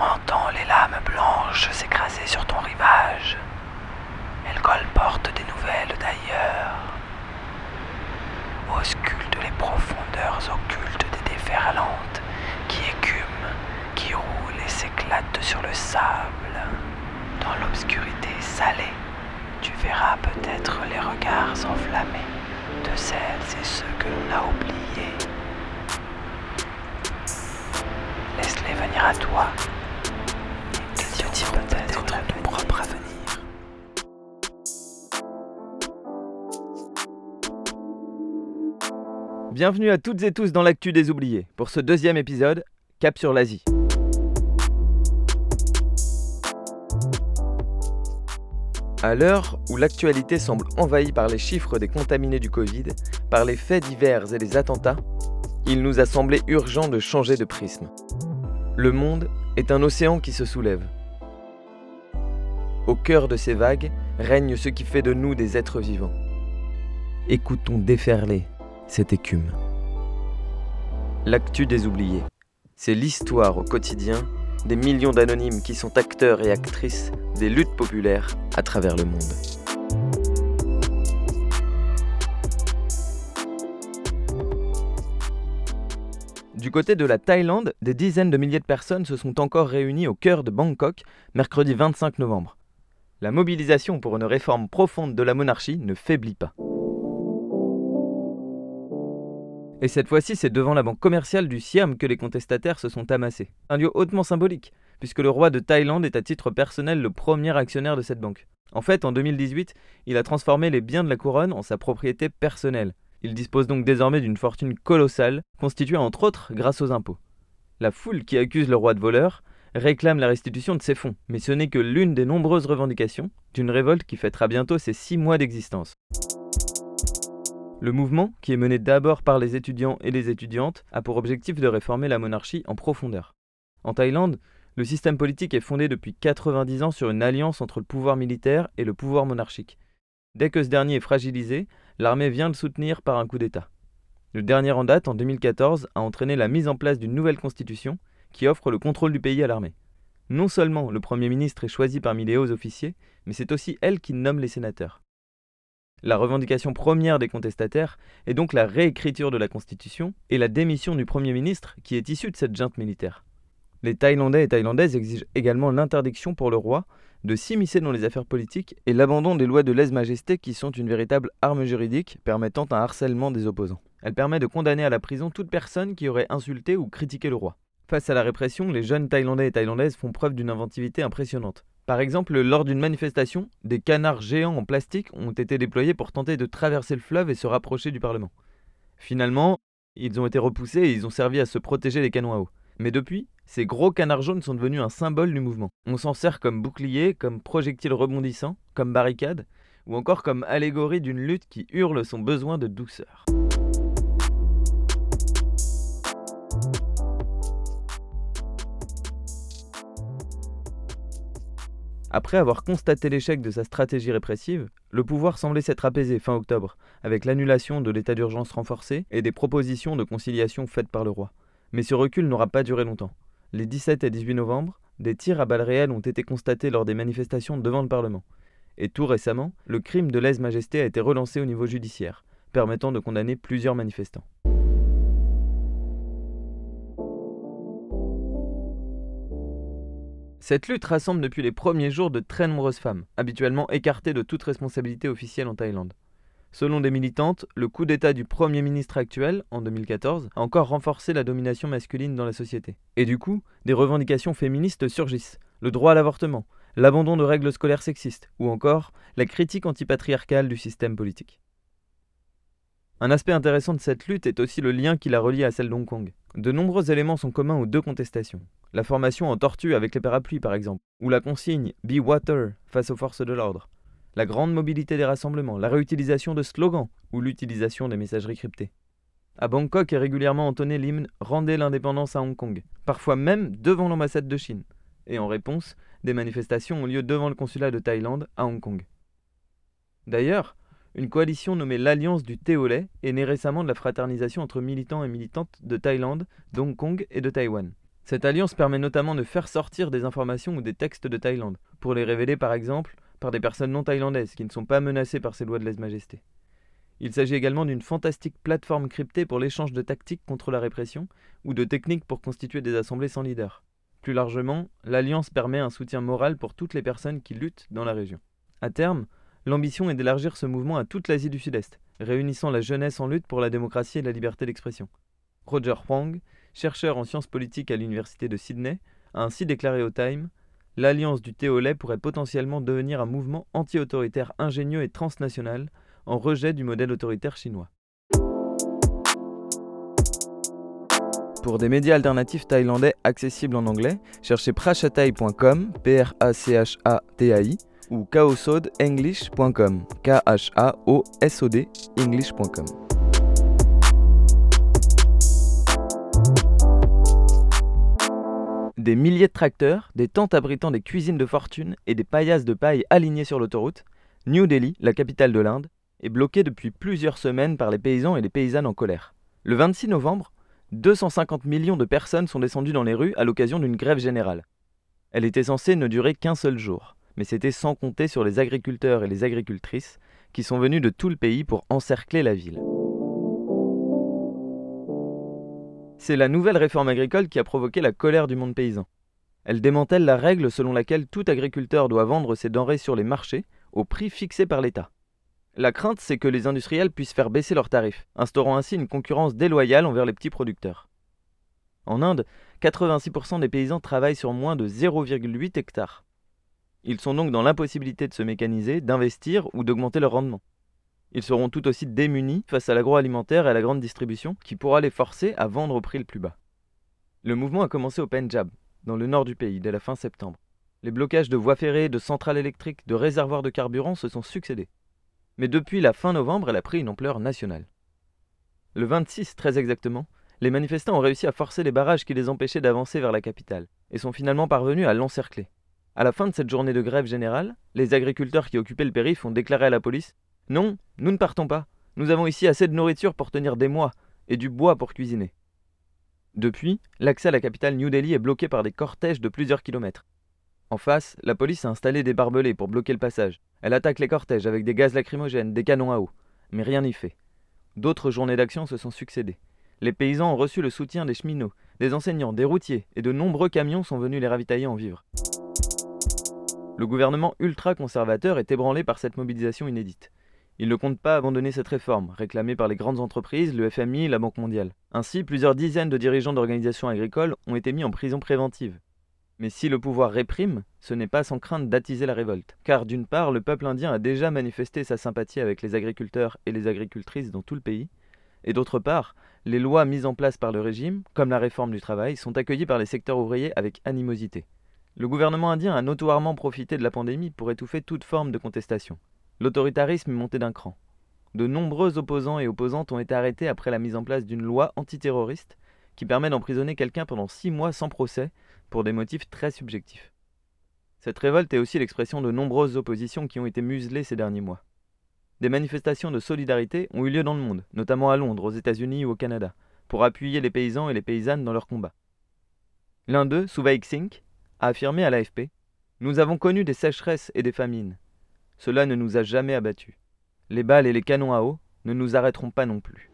Entends les lames blanches s'écraser sur ton rivage. Elles colportent des nouvelles d'ailleurs. Auscultent les profondeurs occultes des déferlantes qui écument, qui roulent et s'éclatent sur le sable. Dans l'obscurité salée, tu verras peut-être les regards enflammés de celles et ceux que l'on a oubliés. Laisse-les venir à toi. Bienvenue à toutes et tous dans l'actu des oubliés. Pour ce deuxième épisode, cap sur l'Asie. À l'heure où l'actualité semble envahie par les chiffres des contaminés du Covid, par les faits divers et les attentats, il nous a semblé urgent de changer de prisme. Le monde est un océan qui se soulève. Au cœur de ces vagues règne ce qui fait de nous des êtres vivants. Écoutons déferler cette écume. L'actu des oubliés, c'est l'histoire au quotidien des millions d'anonymes qui sont acteurs et actrices des luttes populaires à travers le monde. Du côté de la Thaïlande, des dizaines de milliers de personnes se sont encore réunies au cœur de Bangkok mercredi 25 novembre. La mobilisation pour une réforme profonde de la monarchie ne faiblit pas. Et cette fois-ci, c'est devant la banque commerciale du Siam que les contestataires se sont amassés. Un lieu hautement symbolique, puisque le roi de Thaïlande est à titre personnel le premier actionnaire de cette banque. En fait, en 2018, il a transformé les biens de la couronne en sa propriété personnelle. Il dispose donc désormais d'une fortune colossale, constituée entre autres grâce aux impôts. La foule qui accuse le roi de voleur réclame la restitution de ses fonds, mais ce n'est que l'une des nombreuses revendications d'une révolte qui fêtera bientôt ses six mois d'existence. Le mouvement, qui est mené d'abord par les étudiants et les étudiantes, a pour objectif de réformer la monarchie en profondeur. En Thaïlande, le système politique est fondé depuis 90 ans sur une alliance entre le pouvoir militaire et le pouvoir monarchique. Dès que ce dernier est fragilisé, l'armée vient le soutenir par un coup d'État. Le dernier en date, en 2014, a entraîné la mise en place d'une nouvelle constitution qui offre le contrôle du pays à l'armée. Non seulement le Premier ministre est choisi parmi les hauts officiers, mais c'est aussi elle qui nomme les sénateurs. La revendication première des contestataires est donc la réécriture de la Constitution et la démission du Premier ministre qui est issu de cette junte militaire. Les Thaïlandais et Thaïlandaises exigent également l'interdiction pour le roi de s'immiscer dans les affaires politiques et l'abandon des lois de lèse-majesté qui sont une véritable arme juridique permettant un harcèlement des opposants. Elle permet de condamner à la prison toute personne qui aurait insulté ou critiqué le roi. Face à la répression, les jeunes Thaïlandais et Thaïlandaises font preuve d'une inventivité impressionnante. Par exemple, lors d'une manifestation, des canards géants en plastique ont été déployés pour tenter de traverser le fleuve et se rapprocher du Parlement. Finalement, ils ont été repoussés et ils ont servi à se protéger des canons à eau. Mais depuis, ces gros canards jaunes sont devenus un symbole du mouvement. On s'en sert comme bouclier, comme projectile rebondissant, comme barricade, ou encore comme allégorie d'une lutte qui hurle son besoin de douceur. Après avoir constaté l'échec de sa stratégie répressive, le pouvoir semblait s'être apaisé fin octobre, avec l'annulation de l'état d'urgence renforcé et des propositions de conciliation faites par le roi. Mais ce recul n'aura pas duré longtemps. Les 17 et 18 novembre, des tirs à balles réelles ont été constatés lors des manifestations devant le Parlement. Et tout récemment, le crime de lèse-majesté a été relancé au niveau judiciaire, permettant de condamner plusieurs manifestants. Cette lutte rassemble depuis les premiers jours de très nombreuses femmes, habituellement écartées de toute responsabilité officielle en Thaïlande. Selon des militantes, le coup d'État du Premier ministre actuel, en 2014, a encore renforcé la domination masculine dans la société. Et du coup, des revendications féministes surgissent. Le droit à l'avortement, l'abandon de règles scolaires sexistes, ou encore la critique antipatriarcale du système politique. Un aspect intéressant de cette lutte est aussi le lien qui la relie à celle d'Hong Kong. De nombreux éléments sont communs aux deux contestations. La formation en tortue avec les parapluies par exemple, ou la consigne Be Water face aux forces de l'ordre. La grande mobilité des rassemblements, la réutilisation de slogans ou l'utilisation des messageries cryptées. À Bangkok est régulièrement entonné l'hymne Rendez l'indépendance à Hong Kong, parfois même devant l'ambassade de Chine. Et en réponse, des manifestations ont lieu devant le consulat de Thaïlande à Hong Kong. D'ailleurs, une coalition nommée l'Alliance du thé au lait est née récemment de la fraternisation entre militants et militantes de Thaïlande, d'Hong Kong et de Taïwan. Cette alliance permet notamment de faire sortir des informations ou des textes de Thaïlande, pour les révéler par exemple par des personnes non thaïlandaises qui ne sont pas menacées par ces lois de lèse-majesté. Il s'agit également d'une fantastique plateforme cryptée pour l'échange de tactiques contre la répression ou de techniques pour constituer des assemblées sans leader. Plus largement, l'Alliance permet un soutien moral pour toutes les personnes qui luttent dans la région. À terme, l'ambition est d'élargir ce mouvement à toute l'Asie du Sud-Est, réunissant la jeunesse en lutte pour la démocratie et la liberté d'expression. Roger Huang, chercheur en sciences politiques à l'université de Sydney, a ainsi déclaré au Time L'alliance du thé au lait pourrait potentiellement devenir un mouvement anti-autoritaire ingénieux et transnational en rejet du modèle autoritaire chinois. Pour des médias alternatifs thaïlandais accessibles en anglais, cherchez prachatai.com, P-R-A-C-H-A-T-A-I, ou kaosodenglish.com, K-H-A-O-S-O-D, english.com. Des milliers de tracteurs, des tentes abritant des cuisines de fortune et des paillasses de paille alignées sur l'autoroute, New Delhi, la capitale de l'Inde, est bloquée depuis plusieurs semaines par les paysans et les paysannes en colère. Le 26 novembre, 250 millions de personnes sont descendues dans les rues à l'occasion d'une grève générale. Elle était censée ne durer qu'un seul jour, mais c'était sans compter sur les agriculteurs et les agricultrices qui sont venus de tout le pays pour encercler la ville. C'est la nouvelle réforme agricole qui a provoqué la colère du monde paysan. Elle démantèle la règle selon laquelle tout agriculteur doit vendre ses denrées sur les marchés au prix fixé par l'État. La crainte, c'est que les industriels puissent faire baisser leurs tarifs, instaurant ainsi une concurrence déloyale envers les petits producteurs. En Inde, 86% des paysans travaillent sur moins de 0,8 hectares. Ils sont donc dans l'impossibilité de se mécaniser, d'investir ou d'augmenter leur rendement. Ils seront tout aussi démunis face à l'agroalimentaire et à la grande distribution qui pourra les forcer à vendre au prix le plus bas. Le mouvement a commencé au Pendjab, dans le nord du pays, dès la fin septembre. Les blocages de voies ferrées, de centrales électriques, de réservoirs de carburant se sont succédés. Mais depuis la fin novembre, elle a pris une ampleur nationale. Le 26, très exactement, les manifestants ont réussi à forcer les barrages qui les empêchaient d'avancer vers la capitale, et sont finalement parvenus à l'encercler. À la fin de cette journée de grève générale, les agriculteurs qui occupaient le périph' ont déclaré à la police non, nous ne partons pas. Nous avons ici assez de nourriture pour tenir des mois, et du bois pour cuisiner. Depuis, l'accès à la capitale New Delhi est bloqué par des cortèges de plusieurs kilomètres. En face, la police a installé des barbelés pour bloquer le passage. Elle attaque les cortèges avec des gaz lacrymogènes, des canons à eau. Mais rien n'y fait. D'autres journées d'action se sont succédées. Les paysans ont reçu le soutien des cheminots, des enseignants, des routiers, et de nombreux camions sont venus les ravitailler en vivres. Le gouvernement ultra-conservateur est ébranlé par cette mobilisation inédite. Il ne compte pas abandonner cette réforme, réclamée par les grandes entreprises, le FMI la Banque mondiale. Ainsi, plusieurs dizaines de dirigeants d'organisations agricoles ont été mis en prison préventive. Mais si le pouvoir réprime, ce n'est pas sans crainte d'attiser la révolte. Car d'une part, le peuple indien a déjà manifesté sa sympathie avec les agriculteurs et les agricultrices dans tout le pays, et d'autre part, les lois mises en place par le régime, comme la réforme du travail, sont accueillies par les secteurs ouvriers avec animosité. Le gouvernement indien a notoirement profité de la pandémie pour étouffer toute forme de contestation. L'autoritarisme est monté d'un cran. De nombreux opposants et opposantes ont été arrêtés après la mise en place d'une loi antiterroriste qui permet d'emprisonner quelqu'un pendant six mois sans procès pour des motifs très subjectifs. Cette révolte est aussi l'expression de nombreuses oppositions qui ont été muselées ces derniers mois. Des manifestations de solidarité ont eu lieu dans le monde, notamment à Londres, aux États-Unis ou au Canada, pour appuyer les paysans et les paysannes dans leur combat. L'un d'eux, Suvaik Singh, a affirmé à l'AFP Nous avons connu des sécheresses et des famines, cela ne nous a jamais abattus. Les balles et les canons à eau ne nous arrêteront pas non plus.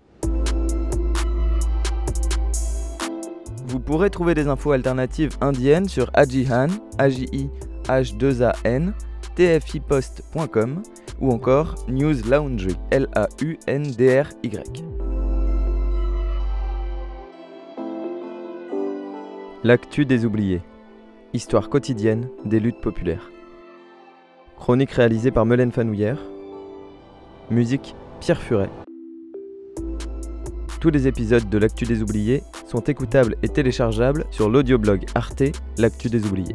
Vous pourrez trouver des infos alternatives indiennes sur Ajihan, AJI, H2AN, tfipost.com ou encore News Laundry, L-A-U-N-D-R-Y. L'actu des oubliés. Histoire quotidienne des luttes populaires. Chronique réalisée par Melaine Fanouillère. Musique Pierre Furet. Tous les épisodes de L'Actu des Oubliés sont écoutables et téléchargeables sur l'audioblog Arte L'Actu des Oubliés.